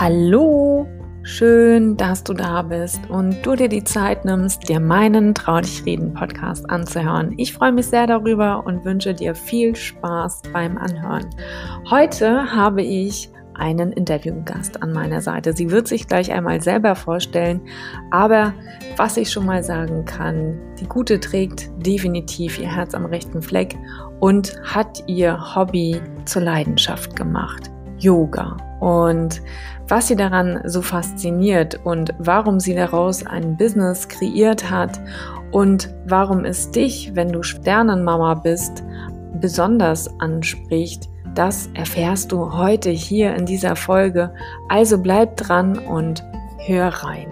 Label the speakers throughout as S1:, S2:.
S1: Hallo, schön, dass du da bist und du dir die Zeit nimmst, dir meinen Trau dich reden Podcast anzuhören. Ich freue mich sehr darüber und wünsche dir viel Spaß beim Anhören. Heute habe ich einen Interviewgast an meiner Seite. Sie wird sich gleich einmal selber vorstellen, aber was ich schon mal sagen kann, die Gute trägt definitiv ihr Herz am rechten Fleck und hat ihr Hobby zur Leidenschaft gemacht. Yoga. Und was sie daran so fasziniert und warum sie daraus ein Business kreiert hat und warum es dich, wenn du Sternenmama bist, besonders anspricht, das erfährst du heute hier in dieser Folge. Also bleib dran und hör rein.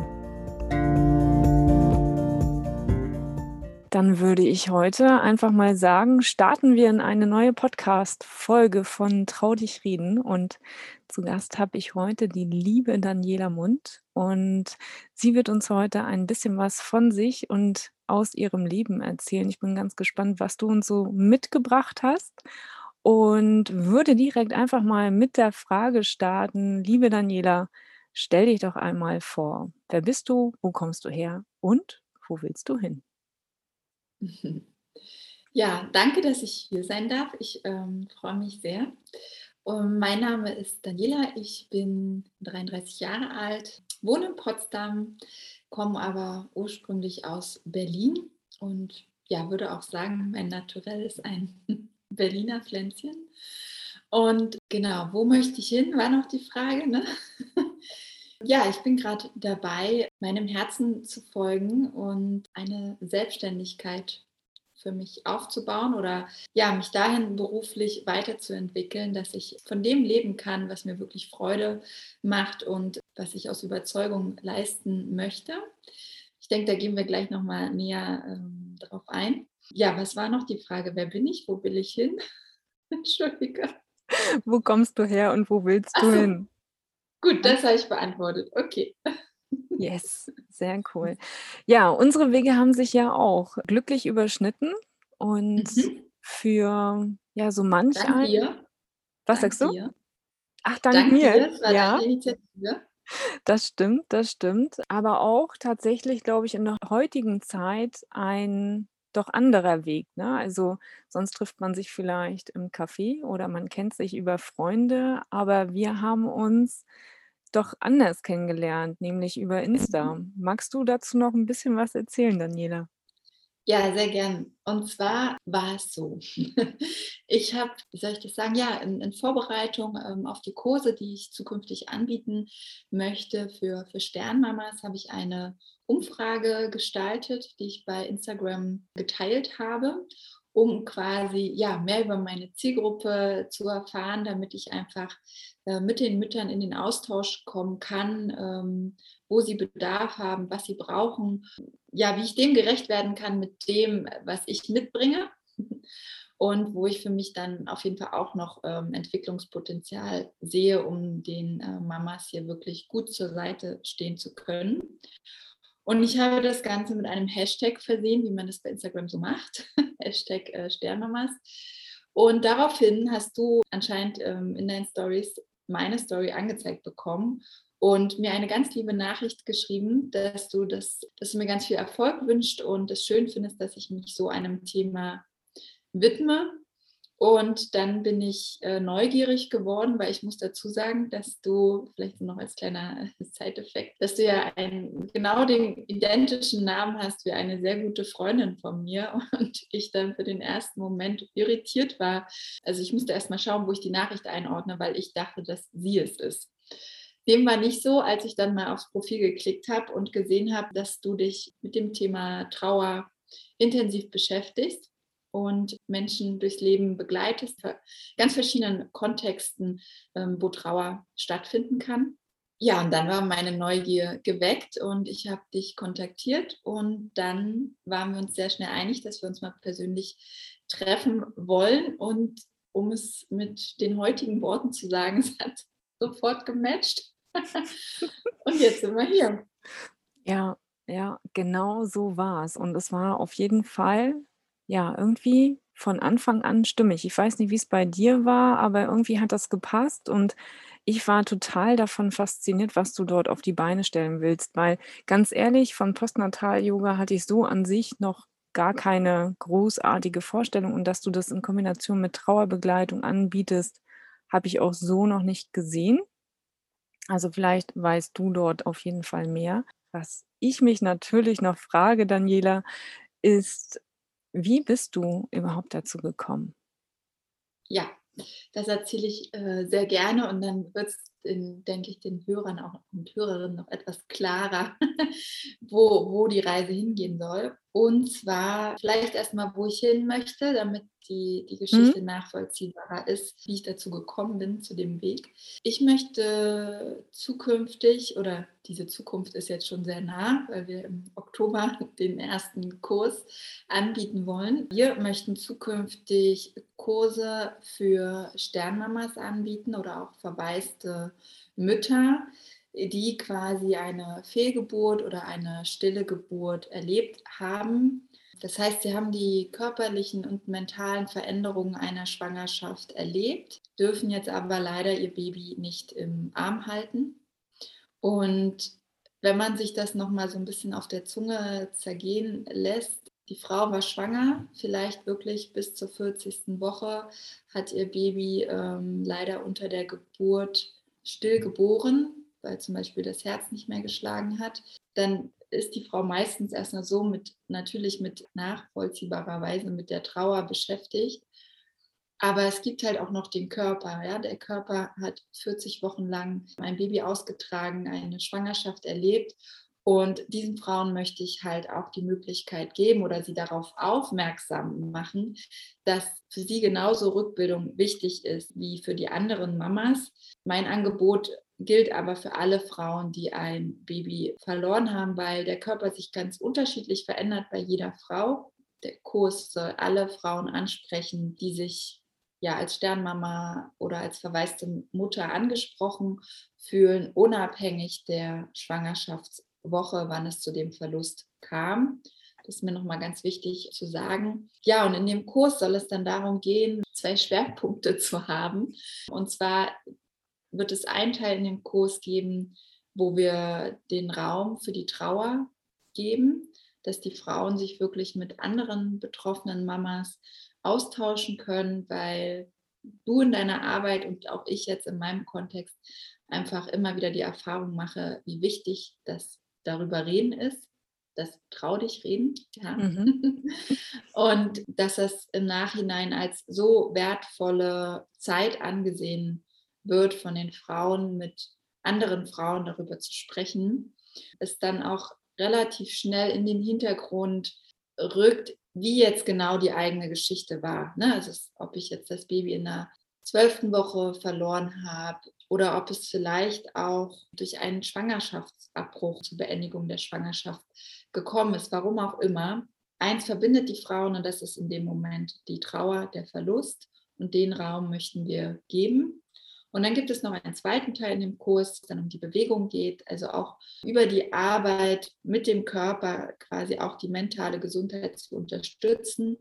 S1: Dann würde ich heute einfach mal sagen, starten wir in eine neue Podcast-Folge von Trau dich reden. Und zu Gast habe ich heute die liebe Daniela Mund. Und sie wird uns heute ein bisschen was von sich und aus ihrem Leben erzählen. Ich bin ganz gespannt, was du uns so mitgebracht hast. Und würde direkt einfach mal mit der Frage starten, liebe Daniela, stell dich doch einmal vor. Wer bist du? Wo kommst du her? Und wo willst du hin?
S2: Ja, danke, dass ich hier sein darf. Ich ähm, freue mich sehr. Und mein Name ist Daniela, ich bin 33 Jahre alt, wohne in Potsdam, komme aber ursprünglich aus Berlin und ja, würde auch sagen, mein Naturell ist ein Berliner Pflänzchen. Und genau, wo möchte ich hin, war noch die Frage. Ne? Ja, ich bin gerade dabei, meinem Herzen zu folgen und eine Selbstständigkeit für mich aufzubauen oder ja, mich dahin beruflich weiterzuentwickeln, dass ich von dem leben kann, was mir wirklich Freude macht und was ich aus Überzeugung leisten möchte. Ich denke, da gehen wir gleich nochmal näher ähm, drauf ein. Ja, was war noch die Frage? Wer bin ich? Wo will ich hin? Entschuldige.
S1: Wo kommst du her und wo willst du so. hin?
S2: Gut, das habe ich beantwortet. Okay.
S1: Yes, sehr cool. Ja, unsere Wege haben sich ja auch glücklich überschnitten und mhm. für ja so manch
S2: dank ein. Dir.
S1: Was dank sagst du? Dir. Ach, dank, dank mir. Dir, ja. Das stimmt, das stimmt. Aber auch tatsächlich, glaube ich, in der heutigen Zeit ein doch anderer Weg. Ne? Also sonst trifft man sich vielleicht im Café oder man kennt sich über Freunde, aber wir haben uns doch anders kennengelernt, nämlich über Insta. Magst du dazu noch ein bisschen was erzählen, Daniela?
S2: Ja, sehr gern. Und zwar war es so. Ich habe, wie soll ich das sagen, ja, in, in Vorbereitung ähm, auf die Kurse, die ich zukünftig anbieten möchte für, für Sternmamas, habe ich eine Umfrage gestaltet, die ich bei Instagram geteilt habe, um quasi ja, mehr über meine Zielgruppe zu erfahren, damit ich einfach äh, mit den Müttern in den Austausch kommen kann, ähm, wo sie Bedarf haben, was sie brauchen, ja, wie ich dem gerecht werden kann mit dem, was ich mitbringe und wo ich für mich dann auf jeden Fall auch noch ähm, Entwicklungspotenzial sehe, um den äh, Mamas hier wirklich gut zur Seite stehen zu können. Und ich habe das Ganze mit einem Hashtag versehen, wie man das bei Instagram so macht. Hashtag äh, Sternmamas. Und daraufhin hast du anscheinend ähm, in deinen Stories meine Story angezeigt bekommen und mir eine ganz liebe Nachricht geschrieben, dass du das, dass du mir ganz viel Erfolg wünscht und es schön findest, dass ich mich so einem Thema widme. Und dann bin ich äh, neugierig geworden, weil ich muss dazu sagen, dass du, vielleicht noch als kleiner Zeiteffekt, dass du ja einen, genau den identischen Namen hast wie eine sehr gute Freundin von mir und ich dann für den ersten Moment irritiert war. Also ich musste erst mal schauen, wo ich die Nachricht einordne, weil ich dachte, dass sie es ist. Dem war nicht so, als ich dann mal aufs Profil geklickt habe und gesehen habe, dass du dich mit dem Thema Trauer intensiv beschäftigst und Menschen durchs Leben begleitest, ganz verschiedenen Kontexten, ähm, wo Trauer stattfinden kann. Ja, und dann war meine Neugier geweckt und ich habe dich kontaktiert und dann waren wir uns sehr schnell einig, dass wir uns mal persönlich treffen wollen und um es mit den heutigen Worten zu sagen, es hat sofort gematcht. und jetzt sind wir hier.
S1: Ja, ja, genau so war es. Und es war auf jeden Fall ja, irgendwie von Anfang an stimmig. Ich weiß nicht, wie es bei dir war, aber irgendwie hat das gepasst und ich war total davon fasziniert, was du dort auf die Beine stellen willst, weil ganz ehrlich, von Postnatal-Yoga hatte ich so an sich noch gar keine großartige Vorstellung und dass du das in Kombination mit Trauerbegleitung anbietest, habe ich auch so noch nicht gesehen. Also vielleicht weißt du dort auf jeden Fall mehr. Was ich mich natürlich noch frage, Daniela, ist, wie bist du überhaupt dazu gekommen?
S2: Ja, das erzähle ich äh, sehr gerne und dann wird es, denke ich, den Hörern auch und Hörerinnen noch etwas klarer, wo, wo die Reise hingehen soll. Und zwar vielleicht erstmal, wo ich hin möchte, damit die, die Geschichte mhm. nachvollziehbarer ist, wie ich dazu gekommen bin, zu dem Weg. Ich möchte zukünftig, oder diese Zukunft ist jetzt schon sehr nah, weil wir im Oktober den ersten Kurs anbieten wollen. Wir möchten zukünftig Kurse für Sternmamas anbieten oder auch verwaiste Mütter, die quasi eine Fehlgeburt oder eine stille Geburt erlebt haben. Das heißt, sie haben die körperlichen und mentalen Veränderungen einer Schwangerschaft erlebt, dürfen jetzt aber leider ihr Baby nicht im Arm halten. Und wenn man sich das nochmal so ein bisschen auf der Zunge zergehen lässt, die Frau war schwanger, vielleicht wirklich bis zur 40. Woche, hat ihr Baby ähm, leider unter der Geburt still geboren, weil zum Beispiel das Herz nicht mehr geschlagen hat, dann ist die Frau meistens erstmal so mit, natürlich mit nachvollziehbarer Weise mit der Trauer beschäftigt. Aber es gibt halt auch noch den Körper. Ja? Der Körper hat 40 Wochen lang ein Baby ausgetragen, eine Schwangerschaft erlebt. Und diesen Frauen möchte ich halt auch die Möglichkeit geben oder sie darauf aufmerksam machen, dass für sie genauso Rückbildung wichtig ist wie für die anderen Mamas. Mein Angebot gilt aber für alle Frauen, die ein Baby verloren haben, weil der Körper sich ganz unterschiedlich verändert bei jeder Frau. Der Kurs soll alle Frauen ansprechen, die sich ja als Sternmama oder als verwaiste Mutter angesprochen fühlen, unabhängig der Schwangerschaftswoche, wann es zu dem Verlust kam. Das ist mir nochmal ganz wichtig zu sagen. Ja, und in dem Kurs soll es dann darum gehen, zwei Schwerpunkte zu haben. Und zwar wird es einen Teil in dem Kurs geben, wo wir den Raum für die Trauer geben, dass die Frauen sich wirklich mit anderen betroffenen Mamas austauschen können, weil du in deiner Arbeit und auch ich jetzt in meinem Kontext einfach immer wieder die Erfahrung mache, wie wichtig das darüber reden ist, das trau dich reden, ja. Mhm. und dass das im Nachhinein als so wertvolle Zeit angesehen wird von den Frauen mit anderen Frauen darüber zu sprechen, es dann auch relativ schnell in den Hintergrund rückt, wie jetzt genau die eigene Geschichte war. Ne? Also ob ich jetzt das Baby in der zwölften Woche verloren habe oder ob es vielleicht auch durch einen Schwangerschaftsabbruch zur Beendigung der Schwangerschaft gekommen ist, warum auch immer. Eins verbindet die Frauen und das ist in dem Moment die Trauer, der Verlust. Und den Raum möchten wir geben. Und dann gibt es noch einen zweiten Teil in dem Kurs, dann um die Bewegung geht, also auch über die Arbeit mit dem Körper quasi auch die mentale Gesundheit zu unterstützen,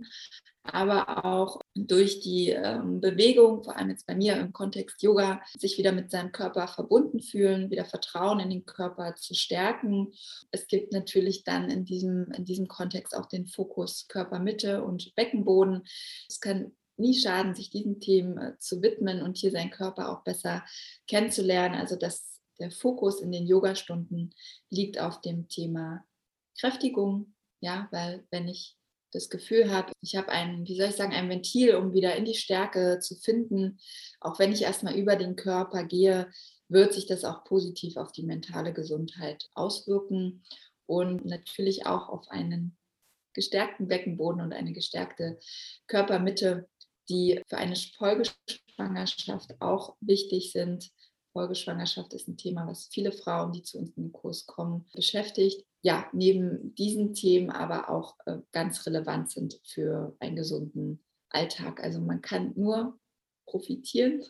S2: aber auch durch die ähm, Bewegung, vor allem jetzt bei mir im Kontext Yoga, sich wieder mit seinem Körper verbunden fühlen, wieder Vertrauen in den Körper zu stärken. Es gibt natürlich dann in diesem, in diesem Kontext auch den Fokus Körpermitte und Beckenboden. Es kann nie schaden, sich diesen Themen äh, zu widmen und hier seinen Körper auch besser kennenzulernen. Also dass der Fokus in den Yogastunden liegt auf dem Thema Kräftigung, ja, weil wenn ich das Gefühl habe, ich habe ein, wie soll ich sagen, ein Ventil, um wieder in die Stärke zu finden, auch wenn ich erstmal über den Körper gehe, wird sich das auch positiv auf die mentale Gesundheit auswirken und natürlich auch auf einen gestärkten Beckenboden und eine gestärkte Körpermitte, die für eine Folgeschwangerschaft auch wichtig sind. Folgeschwangerschaft ist ein Thema, was viele Frauen, die zu uns in den Kurs kommen, beschäftigt. Ja, neben diesen Themen aber auch äh, ganz relevant sind für einen gesunden Alltag. Also man kann nur profitieren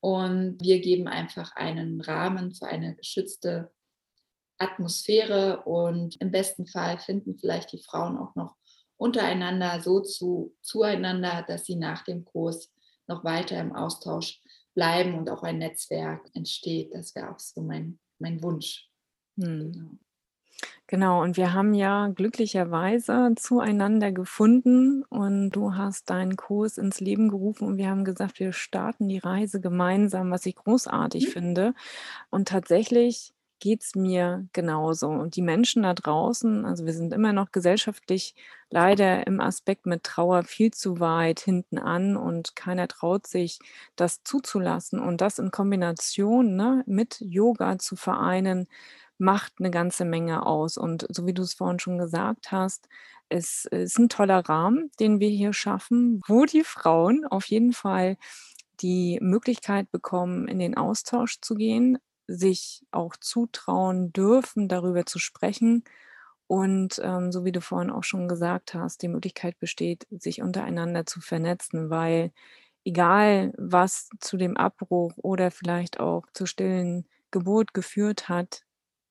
S2: und wir geben einfach einen Rahmen für eine geschützte Atmosphäre und im besten Fall finden vielleicht die Frauen auch noch untereinander so zu, zueinander, dass sie nach dem Kurs noch weiter im Austausch bleiben und auch ein Netzwerk entsteht. Das wäre auch so mein, mein Wunsch. Hm.
S1: Genau. Genau, und wir haben ja glücklicherweise zueinander gefunden und du hast deinen Kurs ins Leben gerufen und wir haben gesagt, wir starten die Reise gemeinsam, was ich großartig Mhm. finde. Und tatsächlich geht es mir genauso. Und die Menschen da draußen, also wir sind immer noch gesellschaftlich leider im Aspekt mit Trauer viel zu weit hinten an und keiner traut sich, das zuzulassen. Und das in Kombination ne, mit Yoga zu vereinen, macht eine ganze Menge aus. Und so wie du es vorhin schon gesagt hast, es ist ein toller Rahmen, den wir hier schaffen, wo die Frauen auf jeden Fall die Möglichkeit bekommen, in den Austausch zu gehen, sich auch zutrauen dürfen, darüber zu sprechen und, ähm, so wie du vorhin auch schon gesagt hast, die Möglichkeit besteht, sich untereinander zu vernetzen, weil egal, was zu dem Abbruch oder vielleicht auch zur stillen Geburt geführt hat,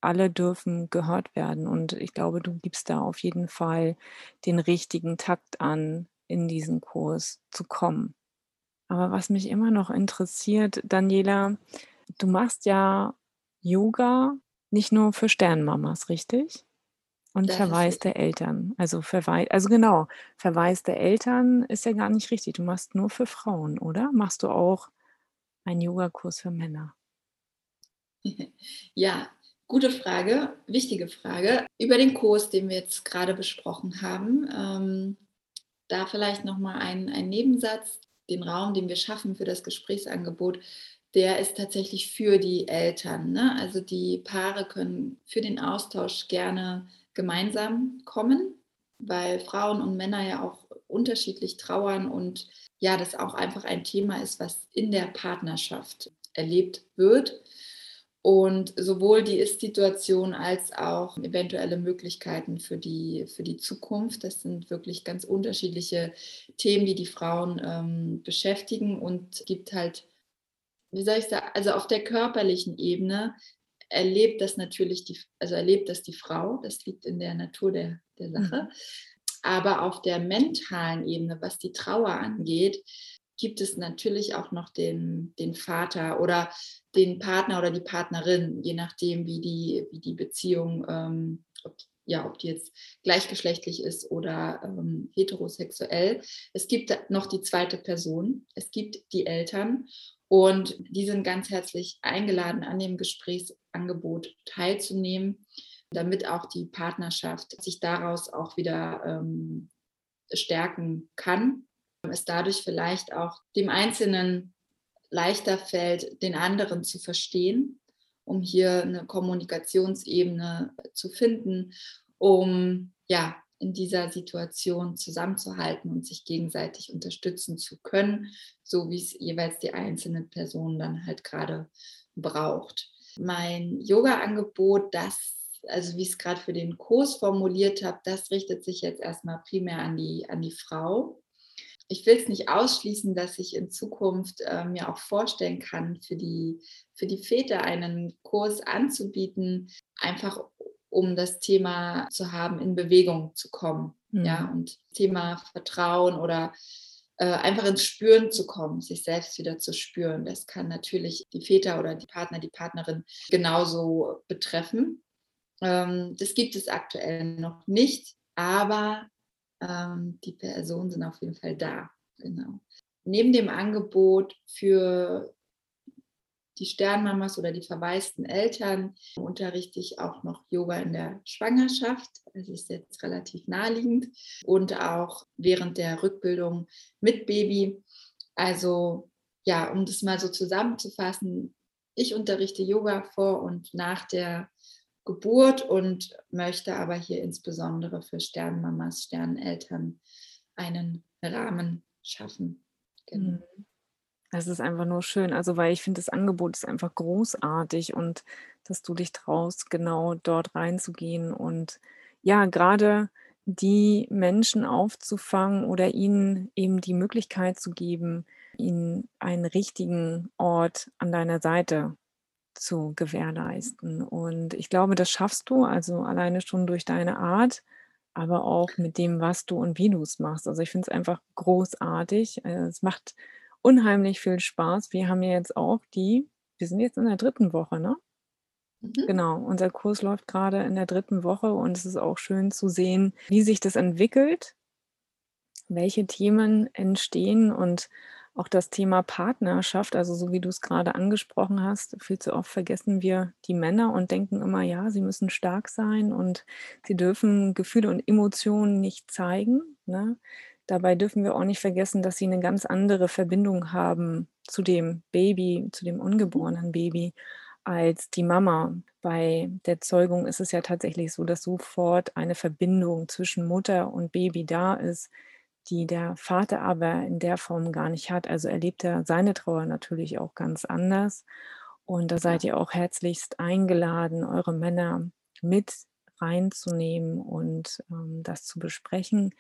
S1: alle dürfen gehört werden. Und ich glaube, du gibst da auf jeden Fall den richtigen Takt an, in diesen Kurs zu kommen. Aber was mich immer noch interessiert, Daniela, du machst ja Yoga nicht nur für Sternmamas, richtig? Und
S2: Das
S1: verwaiste Eltern. Also verwei also genau, verwaiste Eltern ist ja gar nicht richtig. Du machst nur für Frauen, oder? Machst du auch einen Yogakurs für Männer?
S2: Ja, Gute Frage, wichtige Frage. Über den Kurs, den wir jetzt gerade besprochen haben, ähm, da vielleicht nochmal ein, ein Nebensatz. Den Raum, den wir schaffen für das Gesprächsangebot, der ist tatsächlich für die Eltern. Ne? Also die Paare können für den Austausch gerne gemeinsam kommen, weil Frauen und Männer ja auch unterschiedlich trauern und ja, das auch einfach ein Thema ist, was in der Partnerschaft erlebt wird. Und sowohl die Ist-Situation als auch eventuelle Möglichkeiten für die, für die Zukunft. Das sind wirklich ganz unterschiedliche Themen, die die Frauen ähm, beschäftigen und gibt halt, wie soll ich sagen, also auf der körperlichen Ebene erlebt das natürlich die, also erlebt das die Frau, das liegt in der Natur der, der Sache. Mhm. Aber auf der mentalen Ebene, was die Trauer angeht, gibt es natürlich auch noch den, den Vater oder den Partner oder die Partnerin, je nachdem, wie die, wie die Beziehung, ähm, ob, ja, ob die jetzt gleichgeschlechtlich ist oder ähm, heterosexuell. Es gibt noch die zweite Person, es gibt die Eltern. Und die sind ganz herzlich eingeladen, an dem Gesprächsangebot teilzunehmen, damit auch die Partnerschaft sich daraus auch wieder ähm, stärken kann. Es dadurch vielleicht auch dem Einzelnen leichter fällt, den anderen zu verstehen, um hier eine Kommunikationsebene zu finden, um ja in dieser Situation zusammenzuhalten und sich gegenseitig unterstützen zu können, so wie es jeweils die einzelne Person dann halt gerade braucht. Mein Yoga-Angebot, das also wie ich es gerade für den Kurs formuliert habe, das richtet sich jetzt erstmal primär an die, an die Frau ich will es nicht ausschließen, dass ich in Zukunft äh, mir auch vorstellen kann, für die, für die Väter einen Kurs anzubieten, einfach um das Thema zu haben, in Bewegung zu kommen. Mhm. Ja, und Thema Vertrauen oder äh, einfach ins Spüren zu kommen, sich selbst wieder zu spüren. Das kann natürlich die Väter oder die Partner, die Partnerin genauso betreffen. Ähm, das gibt es aktuell noch nicht, aber ähm, die Personen sind auf jeden Fall da. Genau. Neben dem Angebot für die Sternmamas oder die verwaisten Eltern unterrichte ich auch noch Yoga in der Schwangerschaft. Das ist jetzt relativ naheliegend. Und auch während der Rückbildung mit Baby. Also ja, um das mal so zusammenzufassen, ich unterrichte Yoga vor und nach der Geburt und möchte aber hier insbesondere für Sternmamas, Sterneltern einen Rahmen schaffen.
S1: Genau. Mhm. Das ist einfach nur schön. Also, weil ich finde, das Angebot ist einfach großartig und dass du dich traust, genau dort reinzugehen und ja, gerade die Menschen aufzufangen oder ihnen eben die Möglichkeit zu geben, ihnen einen richtigen Ort an deiner Seite zu gewährleisten. Und ich glaube, das schaffst du, also alleine schon durch deine Art, aber auch mit dem, was du und wie du es machst. Also, ich finde es einfach großartig. Äh, es macht unheimlich viel Spaß. Wir haben ja jetzt auch die wir sind jetzt in der dritten Woche, ne?
S2: Mhm.
S1: Genau, unser Kurs läuft gerade in der dritten Woche und es ist auch schön zu sehen, wie sich das entwickelt, welche Themen entstehen und auch das Thema Partnerschaft, also so wie du es gerade angesprochen hast, viel zu oft vergessen wir die Männer und denken immer, ja, sie müssen stark sein und sie dürfen Gefühle und Emotionen nicht zeigen, ne? Dabei dürfen wir auch nicht vergessen, dass sie eine ganz andere Verbindung haben zu dem Baby, zu dem ungeborenen Baby als die Mama. Bei der Zeugung ist es ja tatsächlich so, dass sofort eine Verbindung zwischen Mutter und Baby da ist, die der Vater aber in der Form gar nicht hat. Also erlebt er seine Trauer natürlich auch ganz anders. Und da seid ihr auch herzlichst eingeladen, eure Männer mit reinzunehmen und ähm, das zu besprechen.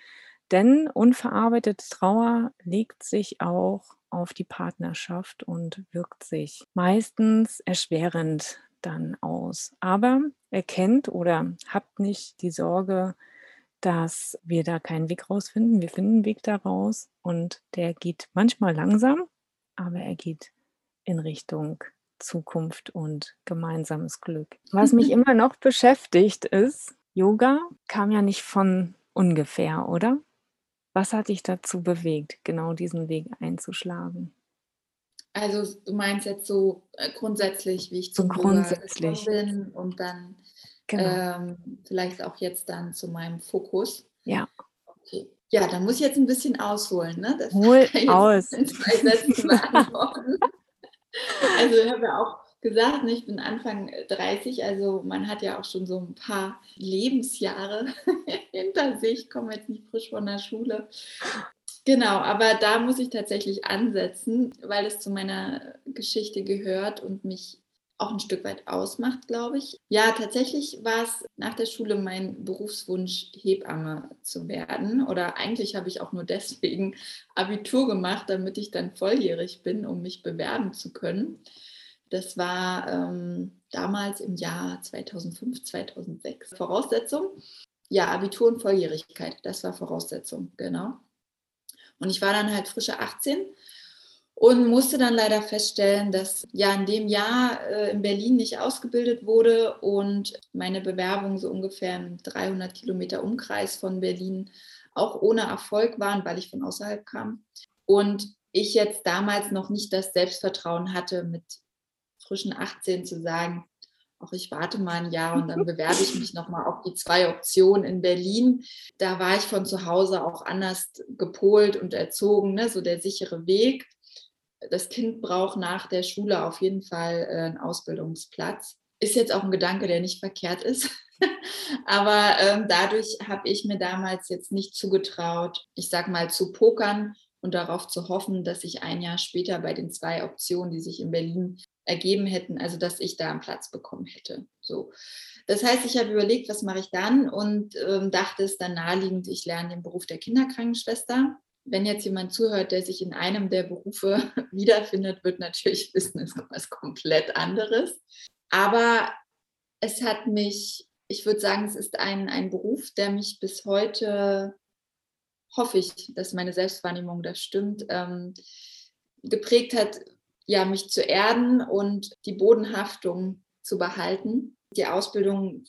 S1: Denn unverarbeitete Trauer legt sich auch auf die Partnerschaft und wirkt sich meistens erschwerend dann aus. Aber erkennt oder habt nicht die Sorge, dass wir da keinen Weg rausfinden. Wir finden einen Weg daraus und der geht manchmal langsam, aber er geht in Richtung Zukunft und gemeinsames Glück. Was mich immer noch beschäftigt ist, Yoga kam ja nicht von ungefähr, oder? Was hat dich dazu bewegt, genau diesen Weg einzuschlagen?
S2: Also du meinst jetzt so äh, grundsätzlich, wie ich
S1: So
S2: zum
S1: grundsätzlich.
S2: bin und dann
S1: Genau.
S2: ähm, vielleicht auch jetzt dann zu meinem Fokus.
S1: Ja.
S2: Okay. Ja, da muss ich jetzt ein bisschen ausholen, ne? Das
S1: Hol aus.
S2: jetzt in zwei Sätzen beantworten. Also ich habe ja auch gesagt, ne, ich bin Anfang 30, also man hat ja auch schon so ein paar Lebensjahre hinter sich, komme jetzt nicht frisch von der Schule. Genau, aber da muss ich tatsächlich ansetzen, weil es zu meiner Geschichte gehört und mich auch ein Stück weit ausmacht, glaube ich. Ja, tatsächlich war es nach der Schule mein Berufswunsch, Hebamme zu werden. Oder eigentlich habe ich auch nur deswegen Abitur gemacht, damit ich dann volljährig bin, um mich bewerben zu können. Das war ähm, damals im Jahr 2005, 2006 Voraussetzung. Ja, Abitur und Volljährigkeit, das war Voraussetzung, genau. Und ich war dann halt frische 18 und musste dann leider feststellen, dass ja in dem Jahr äh, in Berlin nicht ausgebildet wurde und meine Bewerbung so ungefähr im 300 Kilometer Umkreis von Berlin auch ohne Erfolg waren, weil ich von außerhalb kam. Und ich jetzt damals noch nicht das Selbstvertrauen hatte, mit frischen 18 zu sagen, auch ich warte mal ein Jahr und dann bewerbe ich mich nochmal auf die zwei Optionen in Berlin. Da war ich von zu Hause auch anders gepolt und erzogen, ne? so der sichere Weg das Kind braucht nach der Schule auf jeden Fall äh, einen Ausbildungsplatz. Ist jetzt auch ein Gedanke, der nicht verkehrt ist. Aber ähm, dadurch habe ich mir damals jetzt nicht zugetraut, ich sag mal, zu pokern und darauf zu hoffen, dass ich ein Jahr später bei den zwei Optionen, die sich in Berlin ergeben hätten, also dass ich da einen Platz bekommen hätte. So. Das heißt, ich habe überlegt, was mache ich dann und ähm, dachte es dann naheliegend, ich lerne den Beruf der Kinderkrankenschwester wenn jetzt jemand zuhört, der sich in einem der Berufe wiederfindet, wird natürlich ist was komplett anderes. Aber es hat mich, ich würde sagen, es ist ein, ein Beruf, der mich bis heute, hoffe ich, dass meine Selbstwahrnehmung das stimmt, ähm, geprägt hat, ja, mich zu erden und die Bodenhaftung zu behalten. Die Ausbildung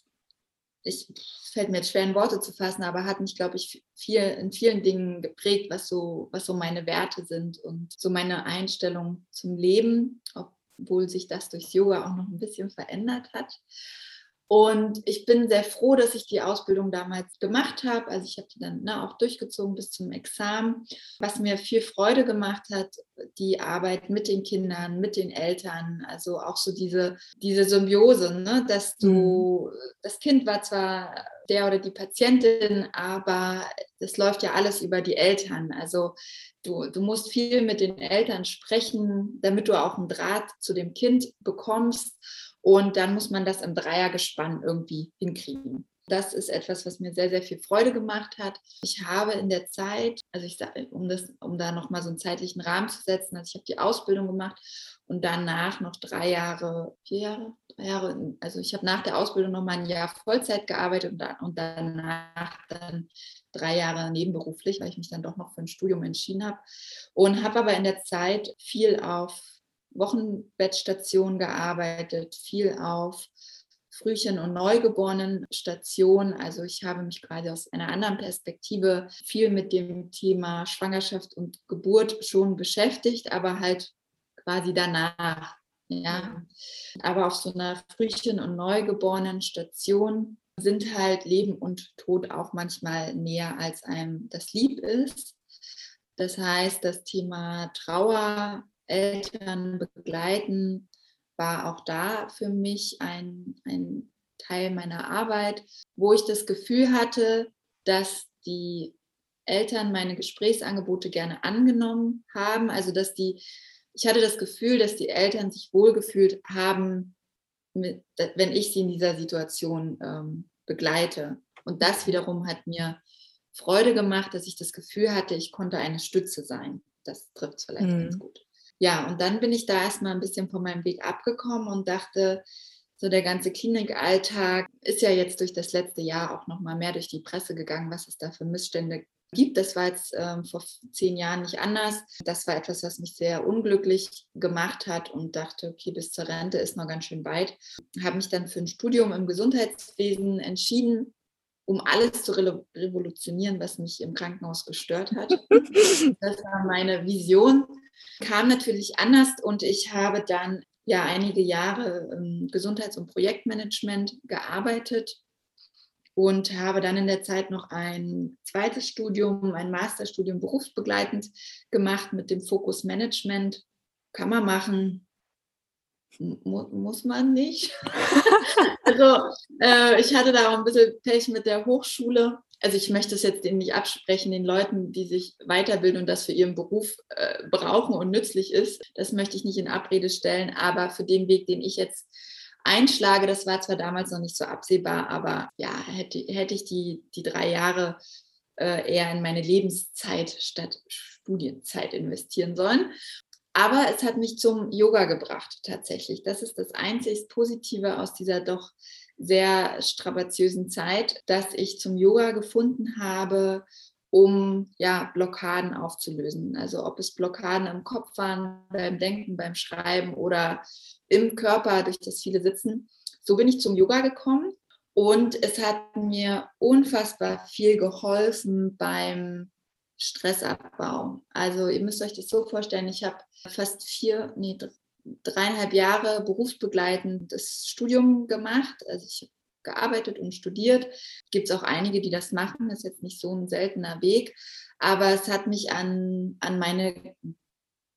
S2: ich fällt mir jetzt schwer in Worte zu fassen, aber hat mich, glaube ich, viel, in vielen Dingen geprägt, was so, was so meine Werte sind und so meine Einstellung zum Leben, obwohl sich das durchs Yoga auch noch ein bisschen verändert hat. Und ich bin sehr froh, dass ich die Ausbildung damals gemacht habe. Also ich habe die dann ne, auch durchgezogen bis zum Examen. Was mir viel Freude gemacht hat, die Arbeit mit den Kindern, mit den Eltern. Also auch so diese, diese Symbiose, ne, dass du, mhm. das Kind war zwar der oder die Patientin, aber das läuft ja alles über die Eltern. Also du, du musst viel mit den Eltern sprechen, damit du auch einen Draht zu dem Kind bekommst. Und dann muss man das im Dreiergespann irgendwie hinkriegen. Das ist etwas, was mir sehr, sehr viel Freude gemacht hat. Ich habe in der Zeit, also ich sage, um das, um da nochmal so einen zeitlichen Rahmen zu setzen, also ich habe die Ausbildung gemacht und danach noch drei Jahre, vier Jahre, drei Jahre, also ich habe nach der Ausbildung noch mal ein Jahr Vollzeit gearbeitet und, dann, und danach dann drei Jahre nebenberuflich, weil ich mich dann doch noch für ein Studium entschieden habe. Und habe aber in der Zeit viel auf Wochenbettstationen gearbeitet, viel auf Frühchen- und Neugeborenen-Stationen. Also ich habe mich quasi aus einer anderen Perspektive viel mit dem Thema Schwangerschaft und Geburt schon beschäftigt, aber halt quasi danach. Ja, aber auf so einer Frühchen- und Neugeborenen-Station sind halt Leben und Tod auch manchmal näher, als einem das lieb ist. Das heißt, das Thema Trauer, Eltern begleiten, war auch da für mich ein, ein Teil meiner Arbeit, wo ich das Gefühl hatte, dass die Eltern meine Gesprächsangebote gerne angenommen haben. Also dass die, ich hatte das Gefühl, dass die Eltern sich wohlgefühlt haben, mit, wenn ich sie in dieser Situation ähm, begleite. Und das wiederum hat mir Freude gemacht, dass ich das Gefühl hatte, ich konnte eine Stütze sein. Das trifft es vielleicht mhm. ganz gut. Ja, und dann bin ich da erstmal ein bisschen von meinem Weg abgekommen und dachte, so der ganze Klinikalltag ist ja jetzt durch das letzte Jahr auch noch mal mehr durch die Presse gegangen, was es da für Missstände gibt. Das war jetzt ähm, vor zehn Jahren nicht anders. Das war etwas, was mich sehr unglücklich gemacht hat und dachte, okay, bis zur Rente ist noch ganz schön weit. Habe mich dann für ein Studium im Gesundheitswesen entschieden, um alles zu revolutionieren, was mich im Krankenhaus gestört hat. Das war meine Vision. Kam natürlich anders und ich habe dann ja einige Jahre im Gesundheits- und Projektmanagement gearbeitet und habe dann in der Zeit noch ein zweites Studium, ein Masterstudium berufsbegleitend gemacht mit dem Fokus Management. Kann man machen, mu muss man nicht. also äh, ich hatte da auch ein bisschen Pech mit der Hochschule. Also ich möchte es jetzt denen nicht absprechen, den Leuten, die sich weiterbilden und das für ihren Beruf äh, brauchen und nützlich ist. Das möchte ich nicht in Abrede stellen. Aber für den Weg, den ich jetzt einschlage. Das war zwar damals noch nicht so absehbar, aber ja, hätte, hätte ich die, die drei Jahre äh, eher in meine Lebenszeit statt Studienzeit investieren sollen. Aber es hat mich zum Yoga gebracht, tatsächlich. Das ist das einzig Positive aus dieser doch sehr strapaziösen Zeit, dass ich zum Yoga gefunden habe, um ja, Blockaden aufzulösen. Also ob es Blockaden im Kopf waren, beim Denken, beim Schreiben oder im Körper durch das viele Sitzen. So bin ich zum Yoga gekommen und es hat mir unfassbar viel geholfen beim Stressabbau. Also ihr müsst euch das so vorstellen, ich habe fast vier, nee, dreieinhalb Jahre berufsbegleitendes Studium gemacht. Also ich habe gearbeitet und studiert. Gibt es auch einige, die das machen. Das ist jetzt nicht so ein seltener Weg. Aber es hat mich an, an meine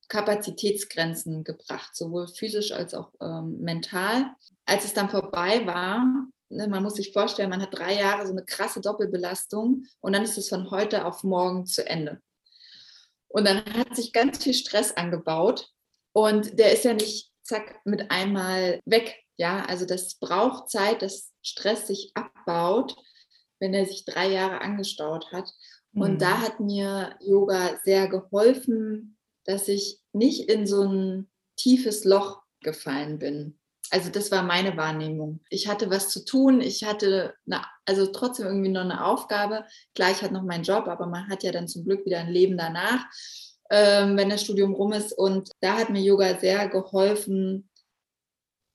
S2: Kapazitätsgrenzen gebracht, sowohl physisch als auch ähm, mental. Als es dann vorbei war, ne, man muss sich vorstellen, man hat drei Jahre so eine krasse Doppelbelastung und dann ist es von heute auf morgen zu Ende. Und dann hat sich ganz viel Stress angebaut und der ist ja nicht zack mit einmal weg. Ja, also das braucht Zeit, dass Stress sich abbaut, wenn er sich drei Jahre angestaut hat. Und mhm. da hat mir Yoga sehr geholfen, dass ich nicht in so ein tiefes Loch gefallen bin. Also das war meine Wahrnehmung. Ich hatte was zu tun, ich hatte eine, also trotzdem irgendwie noch eine Aufgabe. Klar, ich hatte noch meinen Job, aber man hat ja dann zum Glück wieder ein Leben danach, ähm, wenn das Studium rum ist. Und da hat mir Yoga sehr geholfen,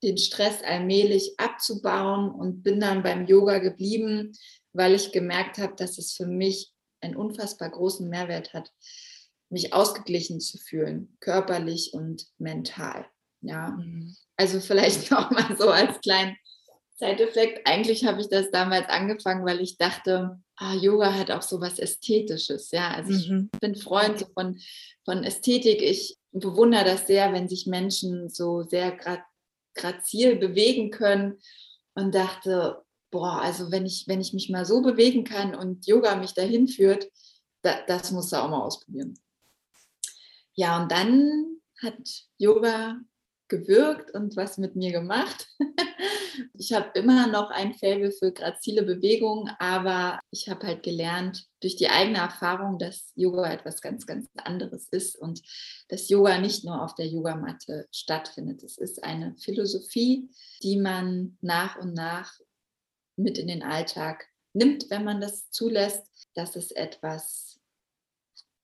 S2: den Stress allmählich abzubauen und bin dann beim Yoga geblieben, weil ich gemerkt habe, dass es für mich einen unfassbar großen Mehrwert hat mich ausgeglichen zu fühlen, körperlich und mental. Ja, mhm. also vielleicht noch mal so als kleinen Zeiteffekt. Eigentlich habe ich das damals angefangen, weil ich dachte, ah, Yoga hat auch so was Ästhetisches. Ja, also ich mhm. bin Freund von, von Ästhetik. Ich bewundere das sehr, wenn sich Menschen so sehr gra grazil bewegen können und dachte, boah, also wenn ich, wenn ich mich mal so bewegen kann und Yoga mich dahin führt, da, das muss du auch mal ausprobieren. Ja, und dann hat Yoga gewirkt und was mit mir gemacht. ich habe immer noch ein Faible für grazile Bewegungen, aber ich habe halt gelernt durch die eigene Erfahrung, dass Yoga etwas ganz, ganz anderes ist und dass Yoga nicht nur auf der Yogamatte stattfindet. Es ist eine Philosophie, die man nach und nach mit in den Alltag nimmt, wenn man das zulässt. Das ist etwas,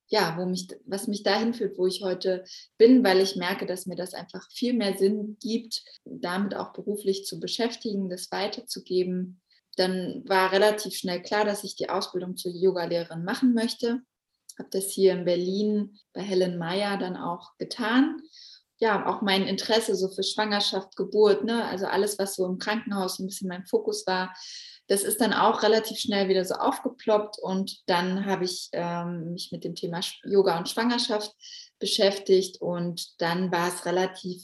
S2: ja, wo mich, was mich dahin führt, wo ich heute bin, weil ich merke, dass mir das einfach viel mehr Sinn gibt, damit auch beruflich zu beschäftigen, das weiterzugeben. Dann war relativ schnell klar, dass ich die Ausbildung zur Yogalehrerin machen möchte. Habe das hier in Berlin bei Helen Meyer dann auch getan. Ja, auch mein Interesse so für Schwangerschaft, Geburt, ne? also alles, was so im Krankenhaus ein bisschen mein Fokus war, das ist dann auch relativ schnell wieder so aufgeploppt und dann habe ich ähm, mich mit dem Thema Yoga und Schwangerschaft beschäftigt und dann war es relativ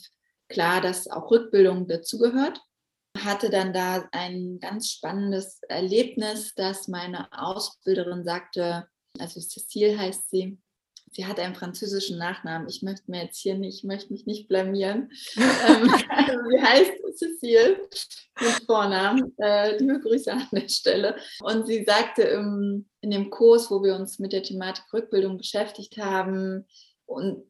S2: klar, dass auch Rückbildung dazugehört. Hatte dann da ein ganz spannendes Erlebnis, dass meine Ausbilderin sagte, also Cecile heißt sie, sie hat einen französischen Nachnamen. Ich möchte mir jetzt hier nicht, ich möchte mich nicht blamieren. ähm, also sie heißt Cecile mit Vornamen. Äh, liebe Grüße an der Stelle. Und sie sagte im, in dem Kurs, wo wir uns mit der Thematik Rückbildung beschäftigt haben, und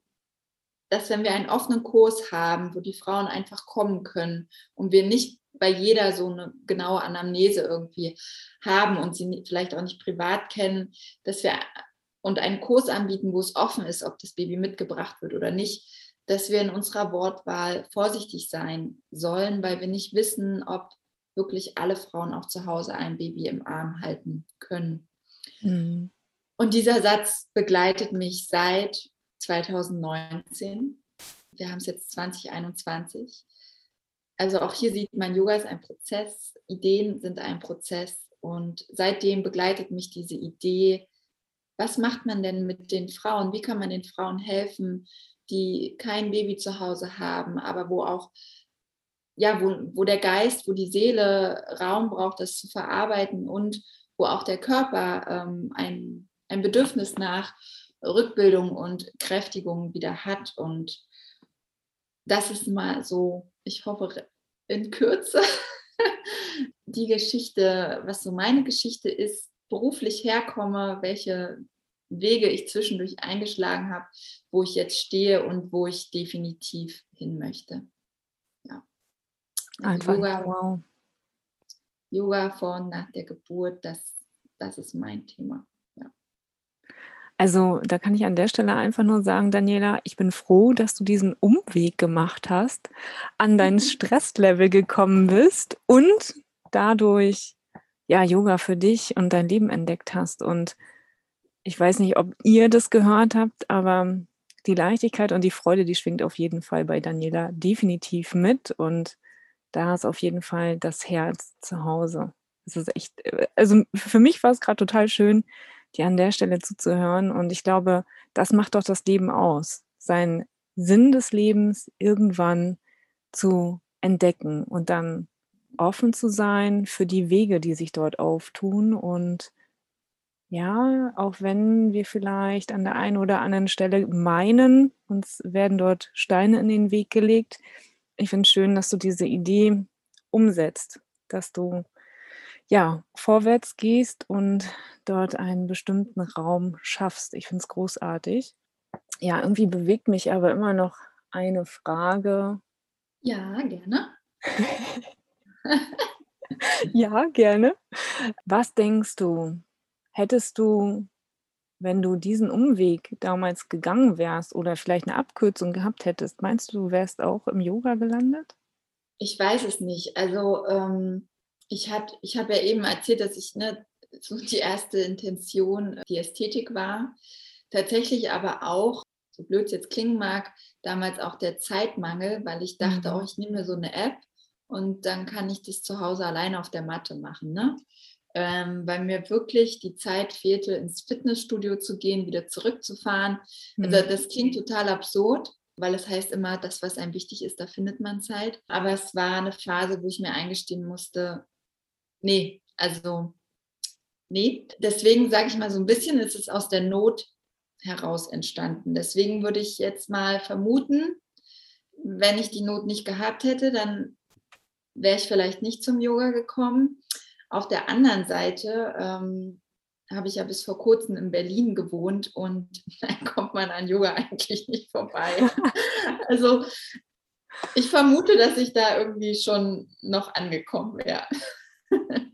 S2: dass wenn wir einen offenen Kurs haben, wo die Frauen einfach kommen können und wir nicht bei jeder so eine genaue Anamnese irgendwie haben und sie vielleicht auch nicht privat kennen, dass wir und einen Kurs anbieten, wo es offen ist, ob das Baby mitgebracht wird oder nicht, dass wir in unserer Wortwahl vorsichtig sein sollen, weil wir nicht wissen, ob wirklich alle Frauen auch zu Hause ein Baby im Arm halten können. Mhm. Und dieser Satz begleitet mich seit 2019. Wir haben es jetzt 2021. Also auch hier sieht man, Yoga ist ein Prozess, Ideen sind ein Prozess und seitdem begleitet mich diese Idee, was macht man denn mit den Frauen? Wie kann man den Frauen helfen, die kein Baby zu Hause haben, aber wo auch, ja, wo, wo der Geist, wo die Seele Raum braucht, das zu verarbeiten und wo auch der Körper ähm, ein, ein Bedürfnis nach Rückbildung und Kräftigung wieder hat. Und das ist mal so, ich hoffe, in Kürze die Geschichte, was so meine Geschichte ist, beruflich herkomme, welche Wege ich zwischendurch eingeschlagen habe, wo ich jetzt stehe und wo ich definitiv hin möchte. Ja. Also Einfach Yoga, wow. Yoga vor und nach der Geburt, das, das ist mein Thema. Ja.
S1: Also da kann ich an der Stelle einfach nur sagen, Daniela, ich bin froh, dass du diesen Umweg gemacht hast, an dein Stresslevel gekommen bist und dadurch ja, Yoga für dich und dein Leben entdeckt hast. Und ich weiß nicht, ob ihr das gehört habt, aber die Leichtigkeit und die Freude, die schwingt auf jeden Fall bei Daniela definitiv mit. Und da ist auf jeden Fall das Herz zu Hause. Es ist echt, also für mich war es gerade total schön, dir an der Stelle zuzuhören. Und ich glaube, das macht doch das Leben aus. Sein Sinn des Lebens irgendwann zu entdecken und dann offen zu sein für die Wege, die sich dort auftun. Und ja, auch wenn wir vielleicht an der einen oder anderen Stelle meinen, uns werden dort Steine in den Weg gelegt, ich finde es schön, dass du diese Idee umsetzt, dass du ja vorwärts gehst und dort einen bestimmten Raum schaffst. Ich finde es großartig. Ja, irgendwie bewegt mich aber immer noch eine Frage.
S2: Ja, gerne.
S1: Ja, gerne. Was denkst du, hättest du, wenn du diesen Umweg damals gegangen wärst oder vielleicht eine Abkürzung gehabt hättest, meinst du, du wärst auch im Yoga gelandet?
S2: Ich weiß es nicht. Also ähm, ich habe ich hab ja eben erzählt, dass ich ne, so die erste Intention die Ästhetik war. Tatsächlich aber auch, so blöd es jetzt klingen mag, damals auch der Zeitmangel, weil ich dachte, mhm. oh, ich nehme mir so eine App und dann kann ich das zu Hause alleine auf der Matte machen. Ne? Ähm, weil mir wirklich die Zeit fehlte, ins Fitnessstudio zu gehen, wieder zurückzufahren. Also mhm. das klingt total absurd, weil es heißt immer, das, was einem wichtig ist, da findet man Zeit. Aber es war eine Phase, wo ich mir eingestehen musste, nee, also nee. Deswegen sage ich mal so ein bisschen, ist es aus der Not heraus entstanden. Deswegen würde ich jetzt mal vermuten, wenn ich die Not nicht gehabt hätte, dann wäre ich vielleicht nicht zum Yoga gekommen. Auf der anderen Seite ähm, habe ich ja bis vor kurzem in Berlin gewohnt und dann kommt man an Yoga eigentlich nicht vorbei. also ich vermute, dass ich da irgendwie schon noch angekommen wäre.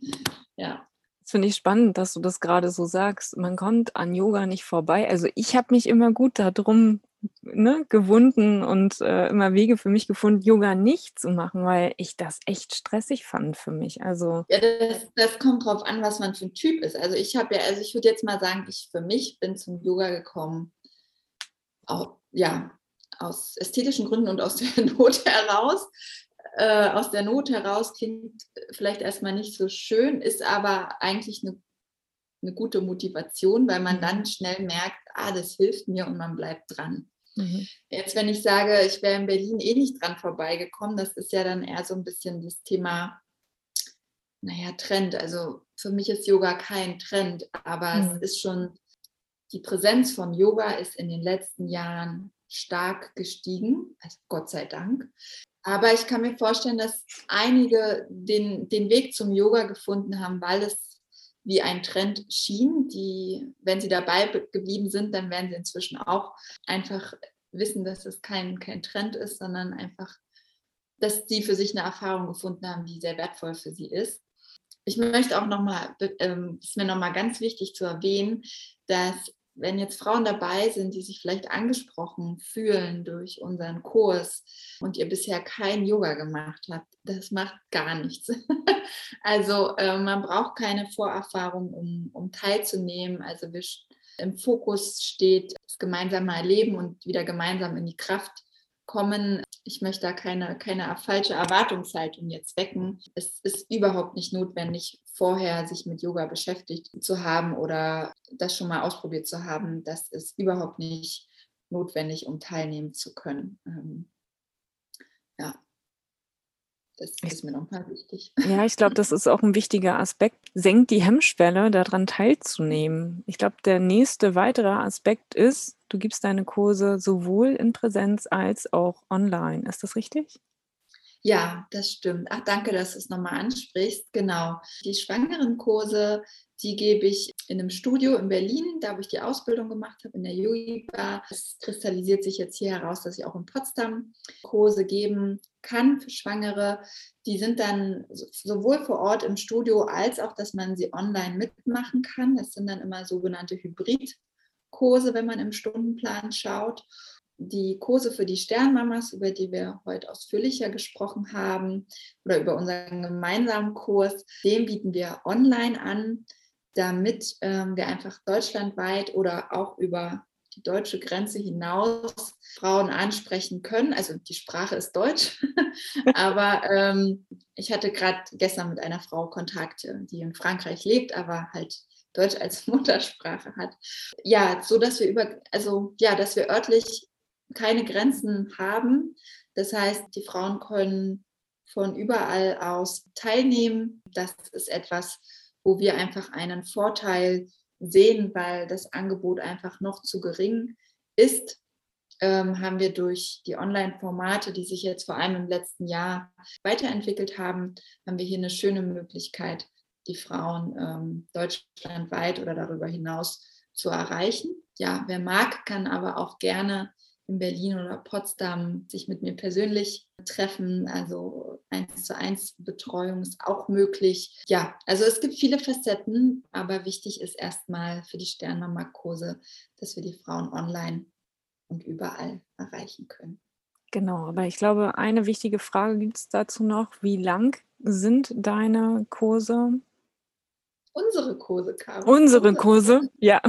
S2: ja.
S1: Das finde ich spannend, dass du das gerade so sagst. Man kommt an Yoga nicht vorbei. Also ich habe mich immer gut darum ne, gewunden und äh, immer Wege für mich gefunden, Yoga nicht zu machen, weil ich das echt stressig fand für mich. Also
S2: ja, das, das kommt drauf an, was man für ein Typ ist. Also ich habe ja, also ich würde jetzt mal sagen, ich für mich bin zum Yoga gekommen, auch, ja, aus ästhetischen Gründen und aus der Not heraus. Äh, aus der Not heraus klingt vielleicht erstmal nicht so schön, ist aber eigentlich eine, eine gute Motivation, weil man dann schnell merkt, ah, das hilft mir und man bleibt dran. Mhm. Jetzt, wenn ich sage, ich wäre in Berlin eh nicht dran vorbeigekommen, das ist ja dann eher so ein bisschen das Thema, naja, Trend. Also für mich ist Yoga kein Trend, aber mhm. es ist schon, die Präsenz von Yoga ist in den letzten Jahren stark gestiegen, also Gott sei Dank. Aber ich kann mir vorstellen, dass einige den, den Weg zum Yoga gefunden haben, weil es wie ein Trend schien. Die, wenn sie dabei geblieben sind, dann werden sie inzwischen auch einfach wissen, dass es kein, kein Trend ist, sondern einfach, dass sie für sich eine Erfahrung gefunden haben, die sehr wertvoll für sie ist. Ich möchte auch nochmal, ähm, ist mir nochmal ganz wichtig zu erwähnen, dass wenn jetzt Frauen dabei sind, die sich vielleicht angesprochen fühlen durch unseren Kurs und ihr bisher kein Yoga gemacht habt, das macht gar nichts. also äh, man braucht keine Vorerfahrung, um, um teilzunehmen. Also wir, im Fokus steht das gemeinsame Erleben und wieder gemeinsam in die Kraft kommen. Ich möchte da keine, keine falsche Erwartungshaltung jetzt wecken. Es ist überhaupt nicht notwendig, vorher sich mit Yoga beschäftigt zu haben oder das schon mal ausprobiert zu haben. Das ist überhaupt nicht notwendig, um teilnehmen zu können. Ähm, ja, das ist mir nochmal wichtig.
S1: Ja, ich glaube, das ist auch ein wichtiger Aspekt. Senkt die Hemmschwelle, daran teilzunehmen. Ich glaube, der nächste weitere Aspekt ist, du gibst deine Kurse sowohl in Präsenz als auch online. Ist das richtig?
S2: Ja, das stimmt. Ach, danke, dass du es nochmal ansprichst. Genau. Die Schwangerenkurse, die gebe ich in einem Studio in Berlin, da wo ich die Ausbildung gemacht habe, in der Yogi-Bar. Es kristallisiert sich jetzt hier heraus, dass ich auch in Potsdam Kurse geben kann für Schwangere. Die sind dann sowohl vor Ort im Studio als auch, dass man sie online mitmachen kann. Das sind dann immer sogenannte Hybridkurse, wenn man im Stundenplan schaut die Kurse für die Sternmamas, über die wir heute ausführlicher gesprochen haben, oder über unseren gemeinsamen Kurs, den bieten wir online an, damit ähm, wir einfach deutschlandweit oder auch über die deutsche Grenze hinaus Frauen ansprechen können. Also die Sprache ist Deutsch, aber ähm, ich hatte gerade gestern mit einer Frau Kontakt, die in Frankreich lebt, aber halt Deutsch als Muttersprache hat. Ja, so dass wir über, also ja, dass wir örtlich keine Grenzen haben. Das heißt, die Frauen können von überall aus teilnehmen. Das ist etwas, wo wir einfach einen Vorteil sehen, weil das Angebot einfach noch zu gering ist. Ähm, haben wir durch die Online-Formate, die sich jetzt vor allem im letzten Jahr weiterentwickelt haben, haben wir hier eine schöne Möglichkeit, die Frauen ähm, deutschlandweit oder darüber hinaus zu erreichen. Ja, wer mag, kann aber auch gerne in Berlin oder Potsdam sich mit mir persönlich treffen. Also eins zu eins Betreuung ist auch möglich. Ja, also es gibt viele Facetten, aber wichtig ist erstmal für die Sternmama-Kurse, dass wir die Frauen online und überall erreichen können.
S1: Genau, aber ich glaube, eine wichtige Frage gibt es dazu noch. Wie lang sind deine Kurse?
S2: Unsere Kurse, Karin.
S1: Unsere Kurse, ja.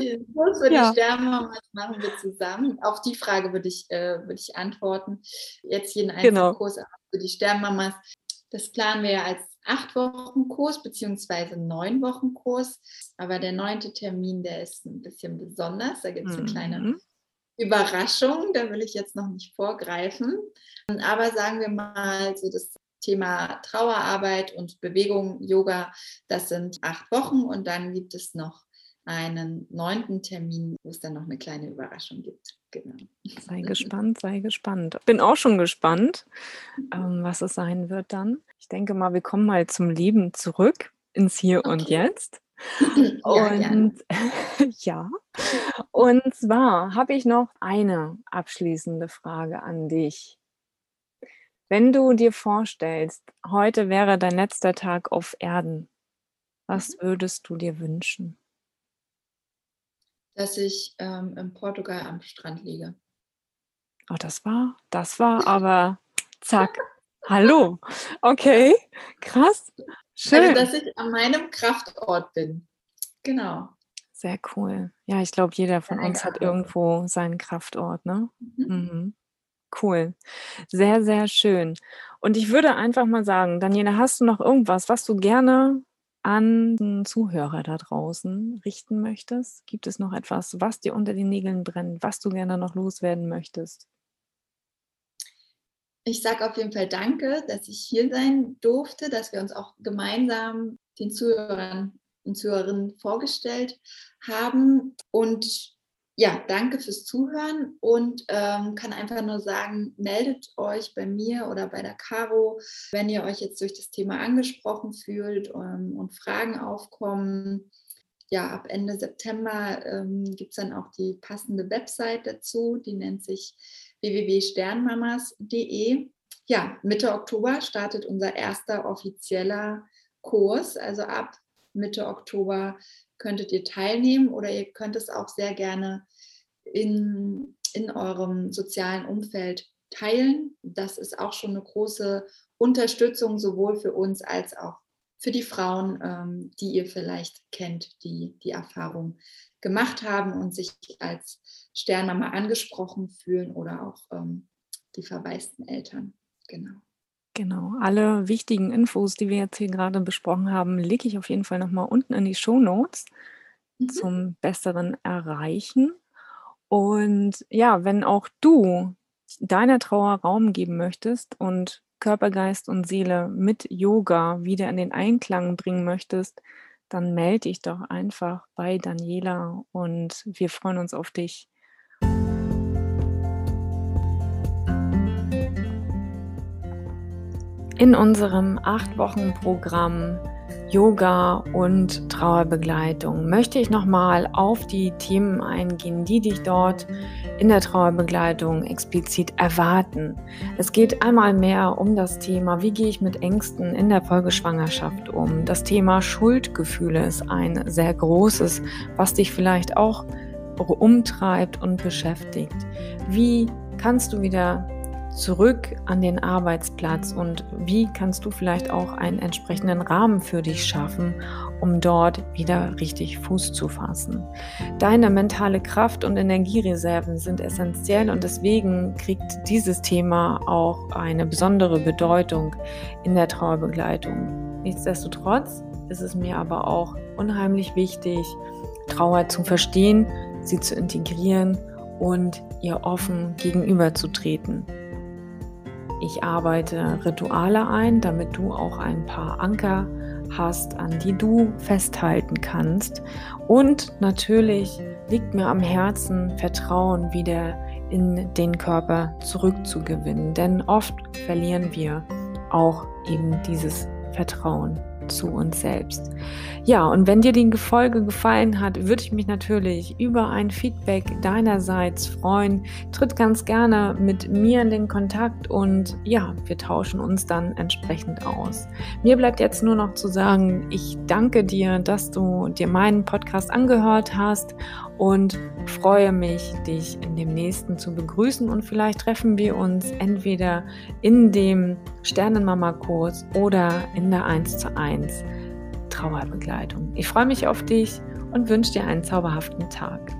S2: Den Kurs für ja. die Sternmamas machen wir zusammen. Auf die Frage würde ich, äh, würde ich antworten. Jetzt jeden einzelnen genau. Kurs für die Sternmamas. Das planen wir ja als acht Wochen Kurs beziehungsweise neun Wochen Kurs. Aber der neunte Termin, der ist ein bisschen besonders. Da gibt es eine mhm. kleine Überraschung. Da will ich jetzt noch nicht vorgreifen. Aber sagen wir mal, so das Thema Trauerarbeit und Bewegung, Yoga, das sind acht Wochen und dann gibt es noch einen neunten Termin, wo es dann noch eine kleine Überraschung gibt. Genau.
S1: Sei gespannt, sei gespannt. Bin auch schon gespannt, ähm, was es sein wird dann. Ich denke mal, wir kommen mal zum Leben zurück ins Hier okay. und Jetzt. ja, und ja, und zwar habe ich noch eine abschließende Frage an dich. Wenn du dir vorstellst, heute wäre dein letzter Tag auf Erden, was mhm. würdest du dir wünschen?
S2: Dass ich ähm, in Portugal am Strand liege.
S1: Oh, das war, das war aber zack. Hallo. Okay, krass.
S2: Also, Schön. Also, dass ich an meinem Kraftort bin. Genau.
S1: Sehr cool. Ja, ich glaube, jeder von uns hat irgendwo seinen Kraftort, ne? Mhm. Mhm. Cool. Sehr, sehr schön. Und ich würde einfach mal sagen, Daniela, hast du noch irgendwas, was du gerne an den Zuhörer da draußen richten möchtest? Gibt es noch etwas, was dir unter den Nägeln brennt, was du gerne noch loswerden möchtest?
S2: Ich sage auf jeden Fall danke, dass ich hier sein durfte, dass wir uns auch gemeinsam den Zuhörern und Zuhörerinnen vorgestellt haben. Und ja, danke fürs Zuhören und ähm, kann einfach nur sagen, meldet euch bei mir oder bei der Caro, wenn ihr euch jetzt durch das Thema angesprochen fühlt ähm, und Fragen aufkommen. Ja, ab Ende September ähm, gibt es dann auch die passende Website dazu, die nennt sich www.sternmamas.de. Ja, Mitte Oktober startet unser erster offizieller Kurs, also ab Mitte Oktober könntet ihr teilnehmen oder ihr könnt es auch sehr gerne in, in eurem sozialen Umfeld teilen. Das ist auch schon eine große Unterstützung, sowohl für uns als auch für die Frauen, ähm, die ihr vielleicht kennt, die die Erfahrung gemacht haben und sich als Sternmama angesprochen fühlen oder auch ähm, die verwaisten Eltern. Genau.
S1: Genau, alle wichtigen Infos, die wir jetzt hier gerade besprochen haben, lege ich auf jeden Fall nochmal unten in die Show Notes mhm. zum besseren Erreichen. Und ja, wenn auch du deiner Trauer Raum geben möchtest und Körper, Geist und Seele mit Yoga wieder in den Einklang bringen möchtest, dann melde dich doch einfach bei Daniela und wir freuen uns auf dich. In unserem acht Wochen Programm Yoga und Trauerbegleitung möchte ich nochmal auf die Themen eingehen, die dich dort in der Trauerbegleitung explizit erwarten. Es geht einmal mehr um das Thema, wie gehe ich mit Ängsten in der Folgeschwangerschaft um. Das Thema Schuldgefühle ist ein sehr großes, was dich vielleicht auch umtreibt und beschäftigt. Wie kannst du wieder zurück an den Arbeitsplatz und wie kannst du vielleicht auch einen entsprechenden Rahmen für dich schaffen, um dort wieder richtig Fuß zu fassen. Deine mentale Kraft und Energiereserven sind essentiell und deswegen kriegt dieses Thema auch eine besondere Bedeutung in der Trauerbegleitung. Nichtsdestotrotz ist es mir aber auch unheimlich wichtig, Trauer zu verstehen, sie zu integrieren und ihr offen gegenüberzutreten. Ich arbeite Rituale ein, damit du auch ein paar Anker hast, an die du festhalten kannst. Und natürlich liegt mir am Herzen, Vertrauen wieder in den Körper zurückzugewinnen. Denn oft verlieren wir auch eben dieses Vertrauen zu uns selbst. Ja, und wenn dir die Folge gefallen hat, würde ich mich natürlich über ein Feedback deinerseits freuen. Tritt ganz gerne mit mir in den Kontakt und ja, wir tauschen uns dann entsprechend aus. Mir bleibt jetzt nur noch zu sagen, ich danke dir, dass du dir meinen Podcast angehört hast und freue mich, dich in dem nächsten zu begrüßen und vielleicht treffen wir uns entweder in dem Sternenmama-Kurs oder in der 1 zu 1 Trauerbegleitung. Ich freue mich auf dich und wünsche dir einen zauberhaften Tag.